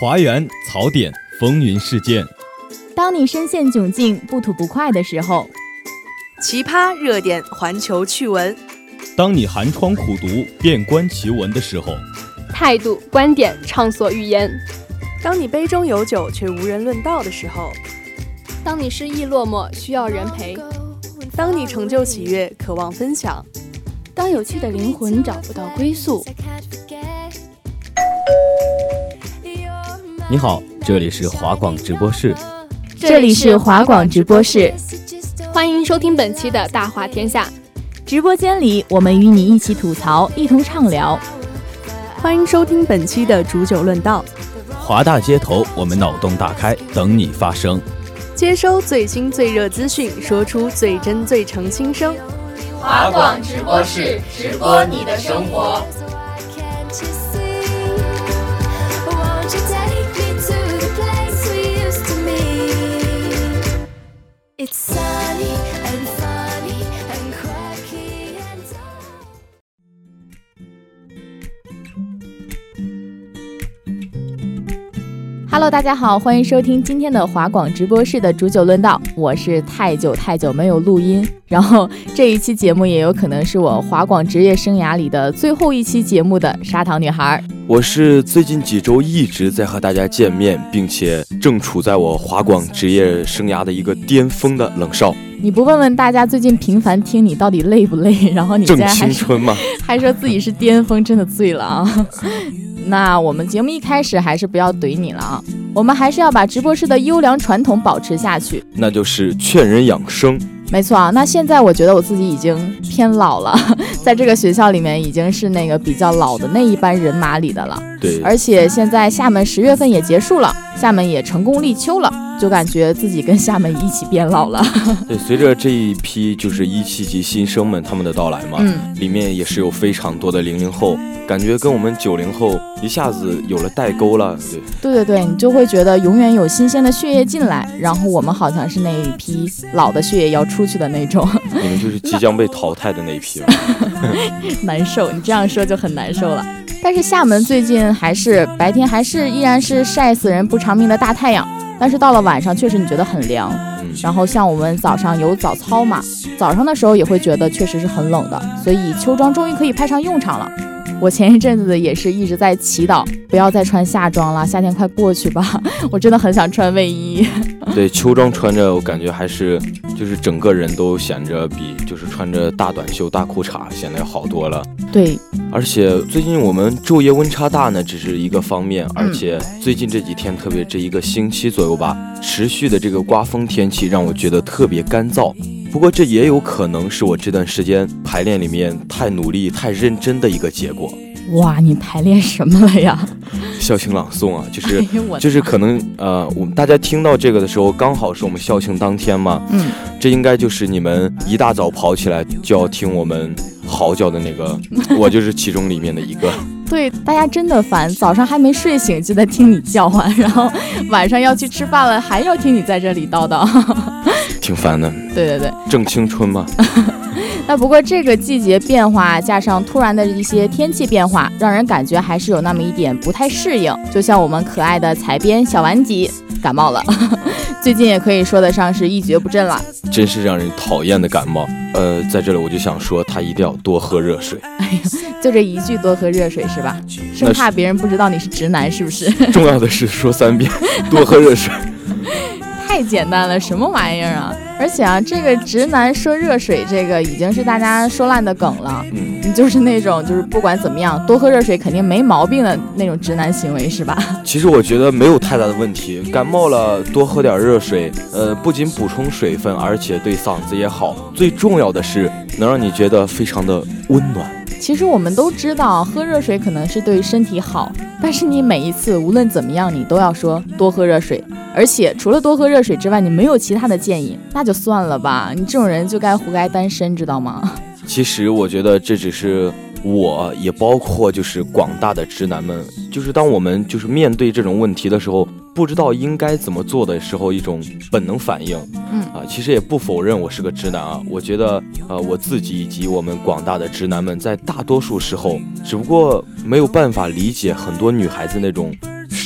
华园槽点，风云事件。当你深陷窘境、不吐不快的时候，奇葩热点，环球趣闻。当你寒窗苦读、遍观奇闻的时候，态度、观点畅所欲言。当你杯中有酒却无人论道的时候，当你失意落寞需要人陪，当你成就喜悦渴望分享，当有趣的灵魂找不到归宿。你好，这里是华广直播室，这里是华广直播室，欢迎收听本期的大话天下。直播间里，我们与你一起吐槽，一同畅聊。欢迎收听本期的煮酒论道。华大街头，我们脑洞大开，等你发声。接收最新最热资讯，说出最真最诚心声。华广直播室，直播你的生活。It's so Hello，大家好，欢迎收听今天的华广直播室的煮酒论道。我是太久太久没有录音，然后这一期节目也有可能是我华广职业生涯里的最后一期节目的砂糖女孩。我是最近几周一直在和大家见面，并且正处在我华广职业生涯的一个巅峰的冷少。你不问问大家最近频繁听你到底累不累？然后你正青春吗？还说自己是巅峰，真的醉了啊！那我们节目一开始还是不要怼你了啊，我们还是要把直播室的优良传统保持下去，那就是劝人养生。没错啊，那现在我觉得我自己已经偏老了，在这个学校里面已经是那个比较老的那一班人马里的了。对，而且现在厦门十月份也结束了，厦门也成功立秋了。就感觉自己跟厦门一起变老了。对，随着这一批就是一七级新生们他们的到来嘛，嗯，里面也是有非常多的零零后，感觉跟我们九零后一下子有了代沟了。对，对对对，你就会觉得永远有新鲜的血液进来，然后我们好像是那一批老的血液要出去的那种。你们就是即将被淘汰的那一批了。难受，你这样说就很难受了。但是厦门最近还是白天还是依然是晒死人不偿命的大太阳。但是到了晚上，确实你觉得很凉。然后像我们早上有早操嘛，早上的时候也会觉得确实是很冷的。所以秋装终于可以派上用场了。我前一阵子也是一直在祈祷，不要再穿夏装了，夏天快过去吧。我真的很想穿卫衣。对，秋装穿着，我感觉还是就是整个人都显着比就是穿着大短袖大裤衩显得要好多了。对，而且最近我们昼夜温差大呢，只是一个方面，而且最近这几天，特别这一个星期左右吧，持续的这个刮风天气让我觉得特别干燥。不过这也有可能是我这段时间排练里面太努力、太认真的一个结果。哇，你排练什么了呀？校庆朗诵啊，就是 就是可能呃，我们大家听到这个的时候，刚好是我们校庆当天嘛。嗯，这应该就是你们一大早跑起来就要听我们嚎叫的那个，我就是其中里面的一个。对，大家真的烦，早上还没睡醒就在听你叫唤，然后晚上要去吃饭了还要听你在这里叨叨。挺烦的，对对对，正青春嘛。那不过这个季节变化加上突然的一些天气变化，让人感觉还是有那么一点不太适应。就像我们可爱的采编小顽疾感冒了，最近也可以说得上是一蹶不振了。真是让人讨厌的感冒。呃，在这里我就想说，他一定要多喝热水。哎呀，就这一句多喝热水是吧？生怕别人不知道你是直男是不是？重要的是说三遍，多喝热水。太简单了，什么玩意儿啊！而且啊，这个直男说热水，这个已经是大家说烂的梗了。嗯，就是那种就是不管怎么样，多喝热水肯定没毛病的那种直男行为，是吧？其实我觉得没有太大的问题，感冒了多喝点热水，呃，不仅补充水分，而且对嗓子也好。最重要的是能让你觉得非常的温暖。其实我们都知道，喝热水可能是对身体好，但是你每一次无论怎么样，你都要说多喝热水。而且除了多喝热水之外，你没有其他的建议，那就算了吧。你这种人就该活该单身，知道吗？其实我觉得这只是。我也包括就是广大的直男们，就是当我们就是面对这种问题的时候，不知道应该怎么做的时候，一种本能反应。嗯啊，其实也不否认我是个直男啊。我觉得呃我自己以及我们广大的直男们，在大多数时候，只不过没有办法理解很多女孩子那种。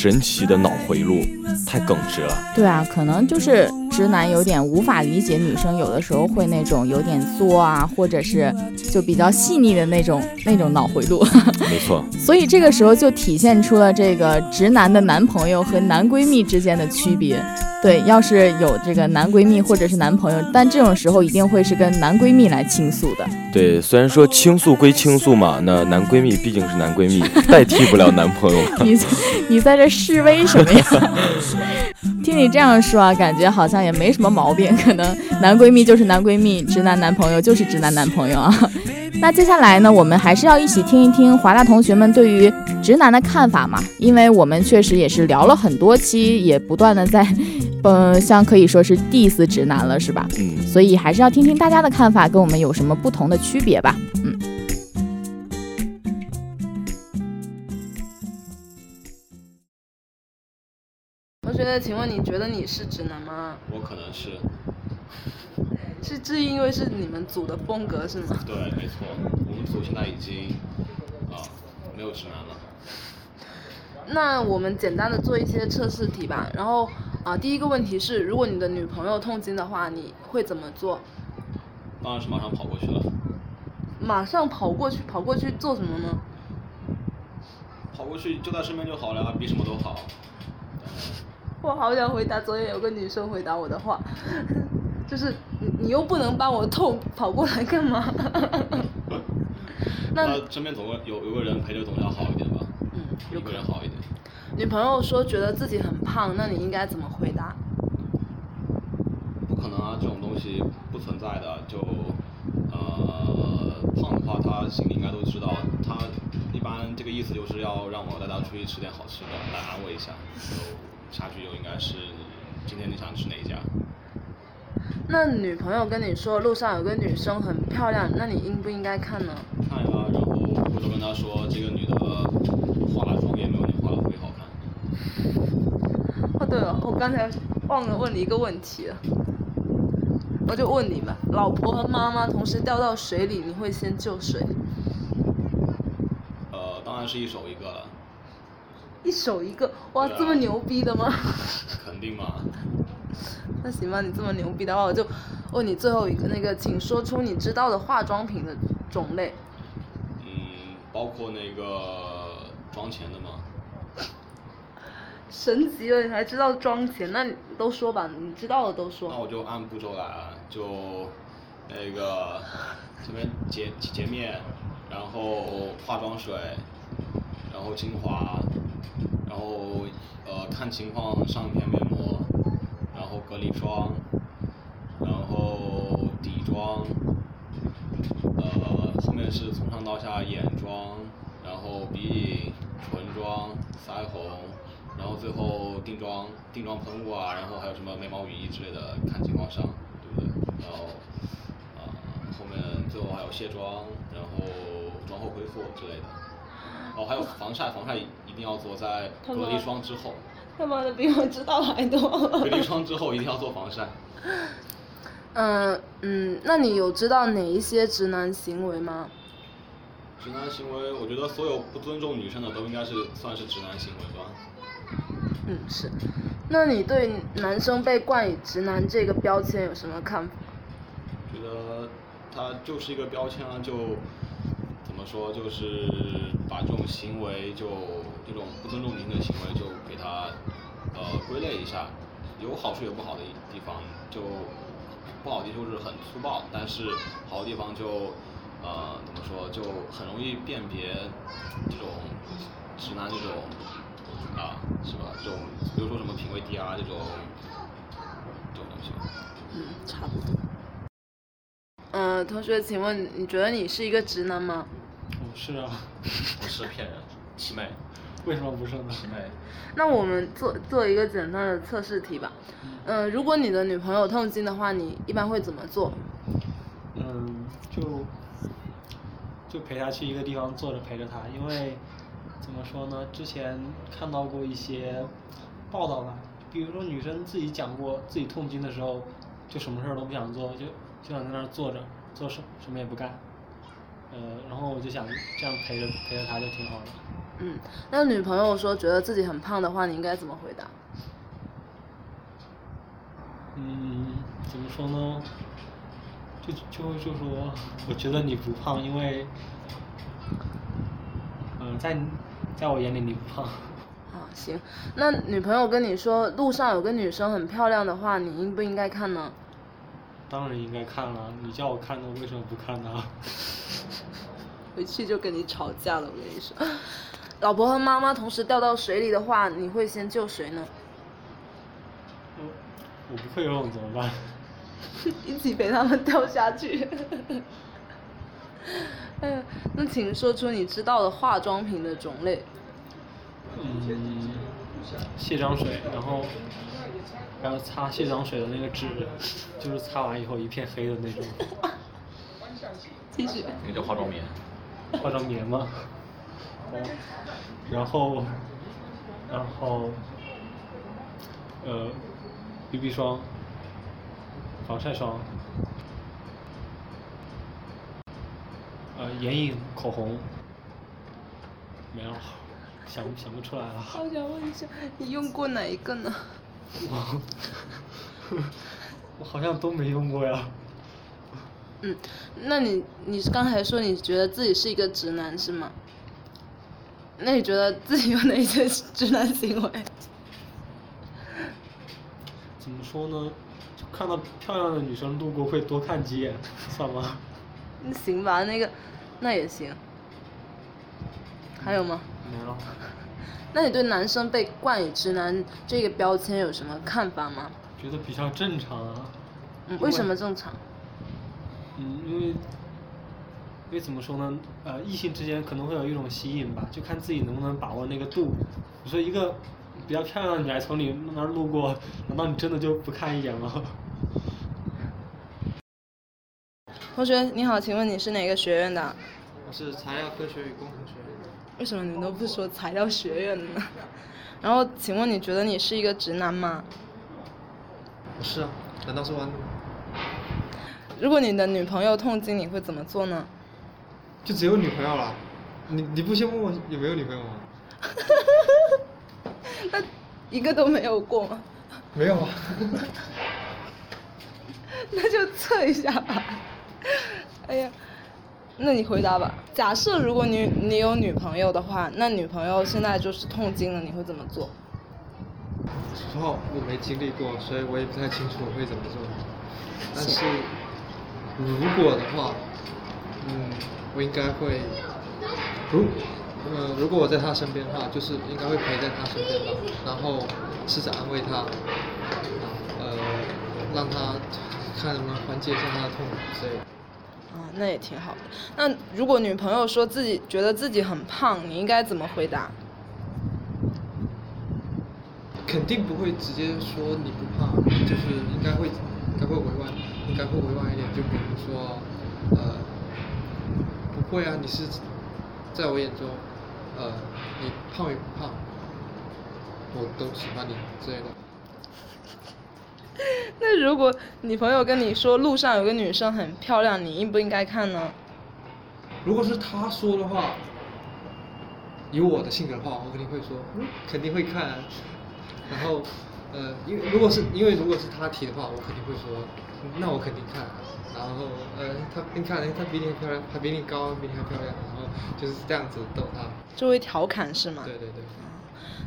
神奇的脑回路，太耿直了。对啊，可能就是直男有点无法理解女生，有的时候会那种有点作啊，或者是就比较细腻的那种那种脑回路。没错。所以这个时候就体现出了这个直男的男朋友和男闺蜜之间的区别。对，要是有这个男闺蜜或者是男朋友，但这种时候一定会是跟男闺蜜来倾诉的。对，虽然说倾诉归倾诉嘛，那男闺蜜毕竟是男闺蜜，代替不了男朋友。你你在这示威什么呀？听你这样说啊，感觉好像也没什么毛病。可能男闺蜜就是男闺蜜，直男男朋友就是直男男朋友啊。那接下来呢，我们还是要一起听一听华大同学们对于直男的看法嘛，因为我们确实也是聊了很多期，也不断的在。嗯，像可以说是 diss 直男了，是吧？嗯，所以还是要听听大家的看法，跟我们有什么不同的区别吧。嗯。同学，请问你觉得你是直男吗？我可能是。是，是因为是你们组的风格是吗？对，没错，我们组现在已经啊没有直男了。那我们简单的做一些测试题吧，然后。啊，第一个问题是，如果你的女朋友痛经的话，你会怎么做？当然是马上跑过去了。马上跑过去，跑过去做什么呢？跑过去就在身边就好了，比什么都好。我好想回答昨天有个女生回答我的话，就是你你又不能帮我痛，跑过来干嘛？那身边总会有有个人陪着，总要好一点吧？嗯，有个人好一点。女朋友说觉得自己很胖，那你应该怎么回答？不可能啊，这种东西不存在的。就呃，胖的话，他心里应该都知道。他一般这个意思就是要让我带他出去吃点好吃的，来安慰一下。就下句就应该是今天你想吃哪一家？那女朋友跟你说路上有个女生很漂亮，那你应不应该看呢？看呀，然后我就跟她说这个女的化了妆也没有。哦，对了，我刚才忘了问你一个问题了，我就问你吧，老婆和妈妈同时掉到水里，你会先救谁？呃，当然是一手一个了。一手一个，哇，这么牛逼的吗？肯定嘛。那行吧，你这么牛逼的话，我就问你最后一个，那个，请说出你知道的化妆品的种类。嗯，包括那个妆前的吗？神级了，你还知道妆前？那你都说吧，你知道的都说。那我就按步骤来啊，就那个这边洁洁面，然后化妆水，然后精华，然后呃看情况上一片面膜，然后隔离霜，然后底妆，呃后面是从上到下眼妆，然后鼻影、唇妆、腮红。然后最后定妆，定妆喷雾啊，然后还有什么眉毛雨衣之类的，看情况上，对不对？然后，啊，后面最后还有卸妆，然后妆后恢复之类的。哦，还有防晒，防晒一定要做在隔离霜之后。他妈的，比我知道还多。隔离霜之后一定要做防晒。嗯嗯，那你有知道哪一些直男行为吗？直男行为，我觉得所有不尊重女生的都应该是算是直男行为吧。嗯，是。那你对男生被冠以直男这个标签有什么看法？觉得他就是一个标签啊，就怎么说，就是把这种行为，就这种不尊重您的行为，就给他呃归类一下，有好处有不好的地方，就不好的地方就是很粗暴，但是好的地方就呃怎么说，就很容易辨别这种直男这种。啊，是吧？这种，比如说什么品味低啊这种，这种东西。嗯，差不多。嗯，同学，请问你觉得你是一个直男吗？不是啊。不是骗人，七妹。为什么不是呢？七妹。那我们做做一个简单的测试题吧。嗯，如果你的女朋友痛经的话，你一般会怎么做？嗯，就就陪她去一个地方坐着陪着她，因为。怎么说呢？之前看到过一些报道吧，比如说女生自己讲过，自己痛经的时候，就什么事儿都不想做，就就想在那儿坐着，做什什么也不干。呃，然后我就想这样陪着陪着她就挺好的。嗯，那女朋友说觉得自己很胖的话，你应该怎么回答？嗯，怎么说呢？就就就说，我觉得你不胖，因为，嗯，在在我眼里你不胖。啊，行。那女朋友跟你说路上有个女生很漂亮的话，你应不应该看呢？当然应该看了，你叫我看的，为什么不看呢？回去就跟你吵架了，我跟你说。老婆和妈妈同时掉到水里的话，你会先救谁呢？我我不会游泳怎么办？一起陪他们掉下去。嗯，那请说出你知道的化妆品的种类。嗯，卸妆水，然后还有擦卸妆水的那个纸，就是擦完以后一片黑的那种。继续。那个叫化妆棉。化妆棉吗？然后，然后，呃，BB 霜，防晒霜，呃，眼影、口红，没了，想想不出来了。好想问一下，你用过哪一个呢？我，我好像都没用过呀。嗯，那你你是刚才说你觉得自己是一个直男是吗？那你觉得自己有哪些直男行为？怎么说呢？就看到漂亮的女生路过会多看几眼，算吗？那行吧，那个，那也行。还有吗？没了。那你对男生被冠以直男这个标签有什么看法吗？觉得比较正常啊。嗯，为什么正常？嗯，因为，因为怎么说呢？呃，异性之间可能会有一种吸引吧，就看自己能不能把握那个度。你说一个比较漂亮的女孩从你那儿路过，难道你真的就不看一眼吗？同学你好，请问你是哪个学院的？我是材料科学与工程学院的。为什么你都不说材料学院呢？然后，请问你觉得你是一个直男吗？不是啊，难道是弯的吗？如果你的女朋友痛经，你会怎么做呢？就只有女朋友了，你你不先问我有没有女朋友吗？那一个都没有过吗？没有啊。那就测一下吧。哎呀，那你回答吧。假设如果你你有女朋友的话，那女朋友现在就是痛经了，你会怎么做？实话我没经历过，所以我也不太清楚我会怎么做。但是如果的话，嗯，我应该会，如，呃，如果我在他身边的话，就是应该会陪在他身边吧，然后试着安慰他，呃，让他看能不能缓解一下他的痛苦之类的。啊，那也挺好的。那如果女朋友说自己觉得自己很胖，你应该怎么回答？肯定不会直接说你不胖，就是应该会，应该会委婉，应该会委婉一点，就比如说，呃，不会啊，你是，在我眼中，呃，你胖与不胖，我都喜欢你之类的。那如果你朋友跟你说路上有个女生很漂亮，你应不应该看呢？如果是他说的话，以我的性格的话，我肯定会说，嗯，肯定会看。然后，呃，因为如果是因为如果是他提的话，我肯定会说，那我肯定看。然后，呃，他你看，他比你漂亮，他比你高，比你还漂亮，然后就是这样子逗他。作为调侃是吗？对对对。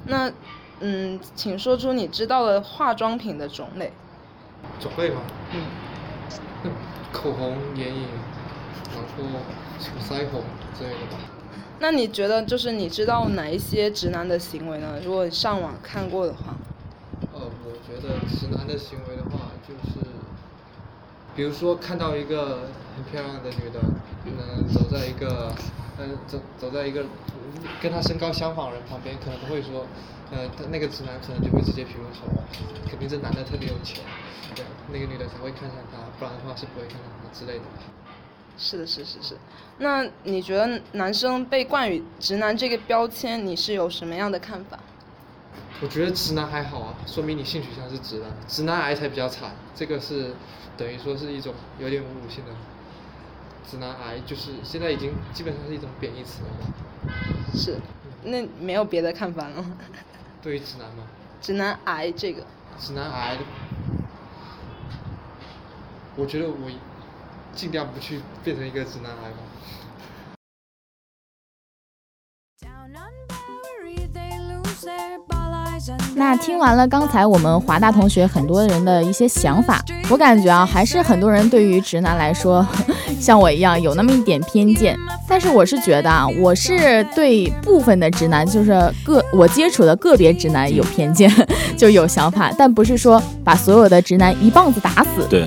那，嗯，请说出你知道的化妆品的种类。种类吗？嗯。口红、眼影，然后什么腮红之类的吧。那你觉得就是你知道哪一些直男的行为呢？如果上网看过的话。呃，我觉得直男的行为的话，就是，比如说看到一个很漂亮的女的，嗯，走在一个，嗯，走走在一个跟他身高相仿人旁边，可能都会说，呃，他那个直男可能就会直接评论说，肯定这男的特别有钱，对，那个女的才会看上他，不然的话是不会看上他之类的。是的，是是是。那你觉得男生被冠以直男这个标签，你是有什么样的看法？我觉得直男还好啊，说明你性取向是直男，直男癌才比较惨。这个是等于说是一种有点侮辱性的。直男癌就是现在已经基本上是一种贬义词了吧？是。那没有别的看法了吗？对于直男吗？直男癌这个。直男癌，我觉得我尽量不去变成一个直男癌吧。那听完了刚才我们华大同学很多人的一些想法，我感觉啊，还是很多人对于直男来说，像我一样有那么一点偏见。但是我是觉得啊，我是对部分的直男，就是个我接触的个别直男有偏见，就有想法，但不是说把所有的直男一棒子打死。对。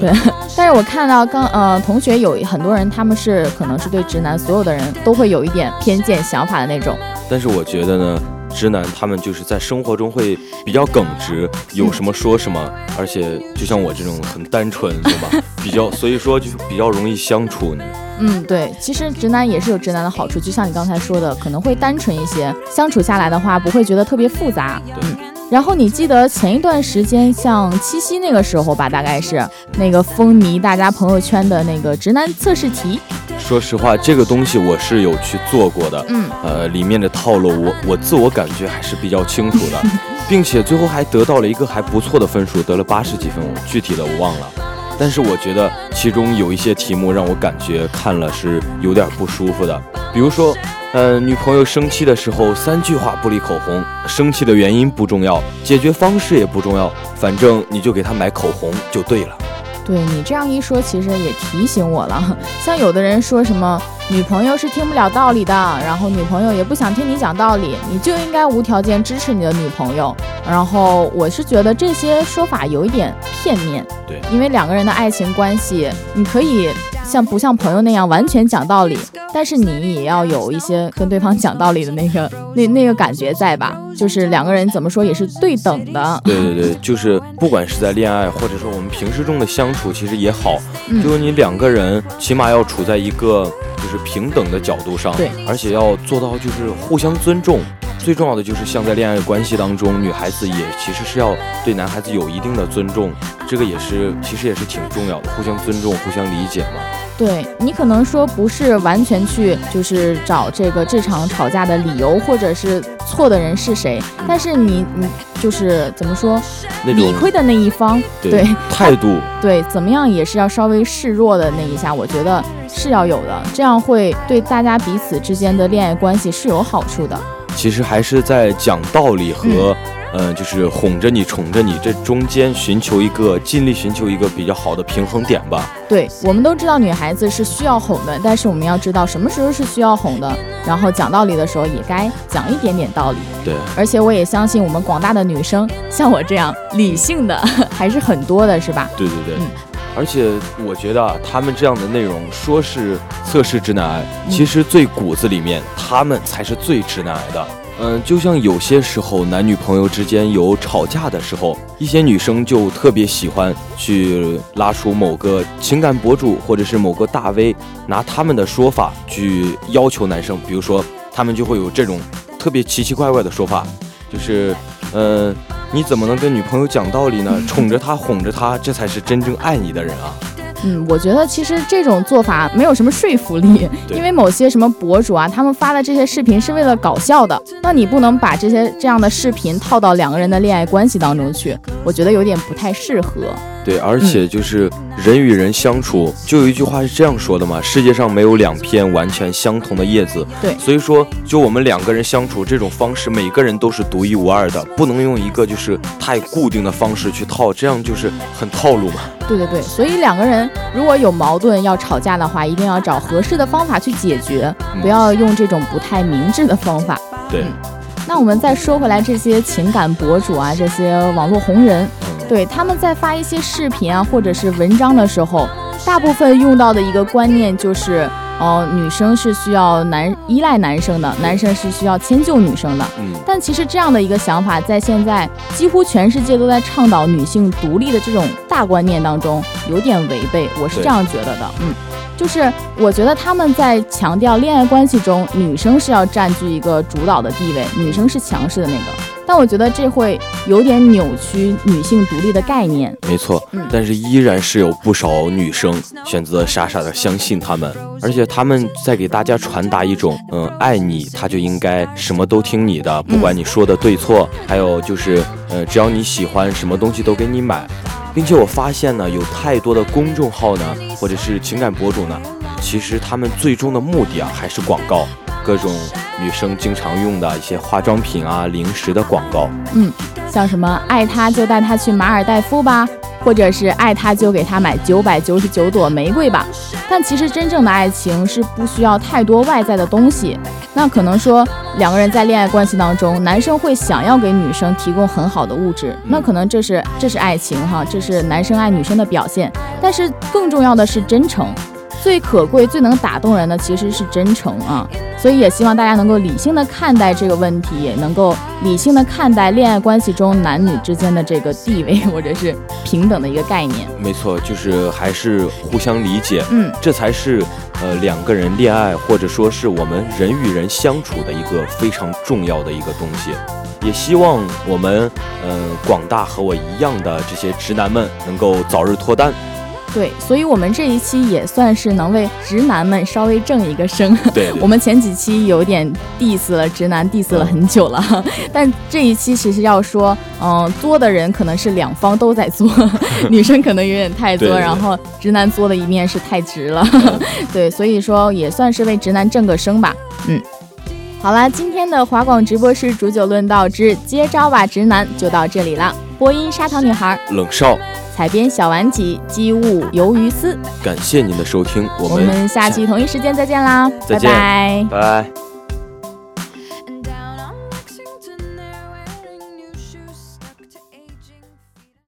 但是我看到刚呃同学有很多人，他们是可能是对直男所有的人都会有一点偏见想法的那种。但是我觉得呢。直男他们就是在生活中会比较耿直，有什么说什么，而且就像我这种很单纯，对吧？比较，所以说就比较容易相处。嗯，对，其实直男也是有直男的好处，就像你刚才说的，可能会单纯一些，相处下来的话不会觉得特别复杂。嗯。然后你记得前一段时间，像七夕那个时候吧，大概是那个风靡大家朋友圈的那个直男测试题。说实话，这个东西我是有去做过的，嗯，呃，里面的套路我我自我感觉还是比较清楚的，并且最后还得到了一个还不错的分数，得了八十几分，我具体的我忘了。但是我觉得其中有一些题目让我感觉看了是有点不舒服的，比如说。嗯，女朋友生气的时候，三句话不离口红。生气的原因不重要，解决方式也不重要，反正你就给她买口红就对了。对你这样一说，其实也提醒我了。像有的人说什么女朋友是听不了道理的，然后女朋友也不想听你讲道理，你就应该无条件支持你的女朋友。然后我是觉得这些说法有一点片面。对，因为两个人的爱情关系，你可以。像不像朋友那样完全讲道理，但是你也要有一些跟对方讲道理的那个那那个感觉在吧？就是两个人怎么说也是对等的。对对对，就是不管是在恋爱或者说我们平时中的相处，其实也好，就是你两个人起码要处在一个就是平等的角度上，对，而且要做到就是互相尊重。最重要的就是像在恋爱关系当中，女孩子也其实是要对男孩子有一定的尊重，这个也是其实也是挺重要的，互相尊重，互相理解嘛。对你可能说不是完全去就是找这个这场吵架的理由，或者是错的人是谁，但是你你就是怎么说，理亏的那一方，对态度，对怎么样也是要稍微示弱的那一下，我觉得是要有的，这样会对大家彼此之间的恋爱关系是有好处的。其实还是在讲道理和。嗯，就是哄着你、宠着你，这中间寻求一个，尽力寻求一个比较好的平衡点吧。对，我们都知道女孩子是需要哄的，但是我们要知道什么时候是需要哄的，然后讲道理的时候也该讲一点点道理。对，而且我也相信我们广大的女生，像我这样理性的 还是很多的，是吧？对对对，嗯。而且我觉得啊他们这样的内容说是测试直男癌，其实最骨子里面，他们才是最直男癌的。嗯，就像有些时候男女朋友之间有吵架的时候，一些女生就特别喜欢去拉出某个情感博主或者是某个大 V，拿他们的说法去要求男生。比如说，他们就会有这种特别奇奇怪怪的说法，就是，嗯，你怎么能跟女朋友讲道理呢？宠着她，哄着她，这才是真正爱你的人啊。嗯，我觉得其实这种做法没有什么说服力，因为某些什么博主啊，他们发的这些视频是为了搞笑的，那你不能把这些这样的视频套到两个人的恋爱关系当中去，我觉得有点不太适合。对，而且就是人与人相处，就有一句话是这样说的嘛：世界上没有两片完全相同的叶子。对，所以说，就我们两个人相处这种方式，每个人都是独一无二的，不能用一个就是太固定的方式去套，这样就是很套路嘛。对对对，所以两个人如果有矛盾要吵架的话，一定要找合适的方法去解决，不要用这种不太明智的方法。对。那我们再说回来，这些情感博主啊，这些网络红人。对，他们在发一些视频啊，或者是文章的时候，大部分用到的一个观念就是，哦，女生是需要男依赖男生的，男生是需要迁就女生的。嗯。但其实这样的一个想法，在现在几乎全世界都在倡导女性独立的这种大观念当中，有点违背。我是这样觉得的。嗯。就是我觉得他们在强调恋爱关系中，女生是要占据一个主导的地位，女生是强势的那个。但我觉得这会有点扭曲女性独立的概念。没错，但是依然是有不少女生选择傻傻的相信他们，而且他们在给大家传达一种，嗯，爱你他就应该什么都听你的，不管你说的对错，还有就是，呃，只要你喜欢什么东西都给你买，并且我发现呢，有太多的公众号呢，或者是情感博主呢，其实他们最终的目的啊还是广告。各种女生经常用的一些化妆品啊、零食的广告，嗯，像什么爱他就带他去马尔代夫吧，或者是爱他就给他买九百九十九朵玫瑰吧。但其实真正的爱情是不需要太多外在的东西。那可能说两个人在恋爱关系当中，男生会想要给女生提供很好的物质，那可能这是这是爱情哈，这是男生爱女生的表现。但是更重要的是真诚。最可贵、最能打动人的其实是真诚啊，所以也希望大家能够理性的看待这个问题，也能够理性的看待恋爱关系中男女之间的这个地位或者是平等的一个概念。没错，就是还是互相理解，嗯，这才是呃两个人恋爱或者说是我们人与人相处的一个非常重要的一个东西。也希望我们呃广大和我一样的这些直男们能够早日脱单。对，所以，我们这一期也算是能为直男们稍微正一个声。对，我们前几期有点 diss 了直男，diss 了很久了，但这一期其实要说，嗯，作的人可能是两方都在作，女生可能有点太作，然后直男作的一面是太直了。对，所以说也算是为直男正个声吧。嗯，好啦，今天的华广直播室煮酒论道之接招吧直男就到这里了。播音砂糖女孩冷少。采编小丸子，机务鱿鱼丝。感谢您的收听，我们下期同一时间再见啦，再见，拜拜。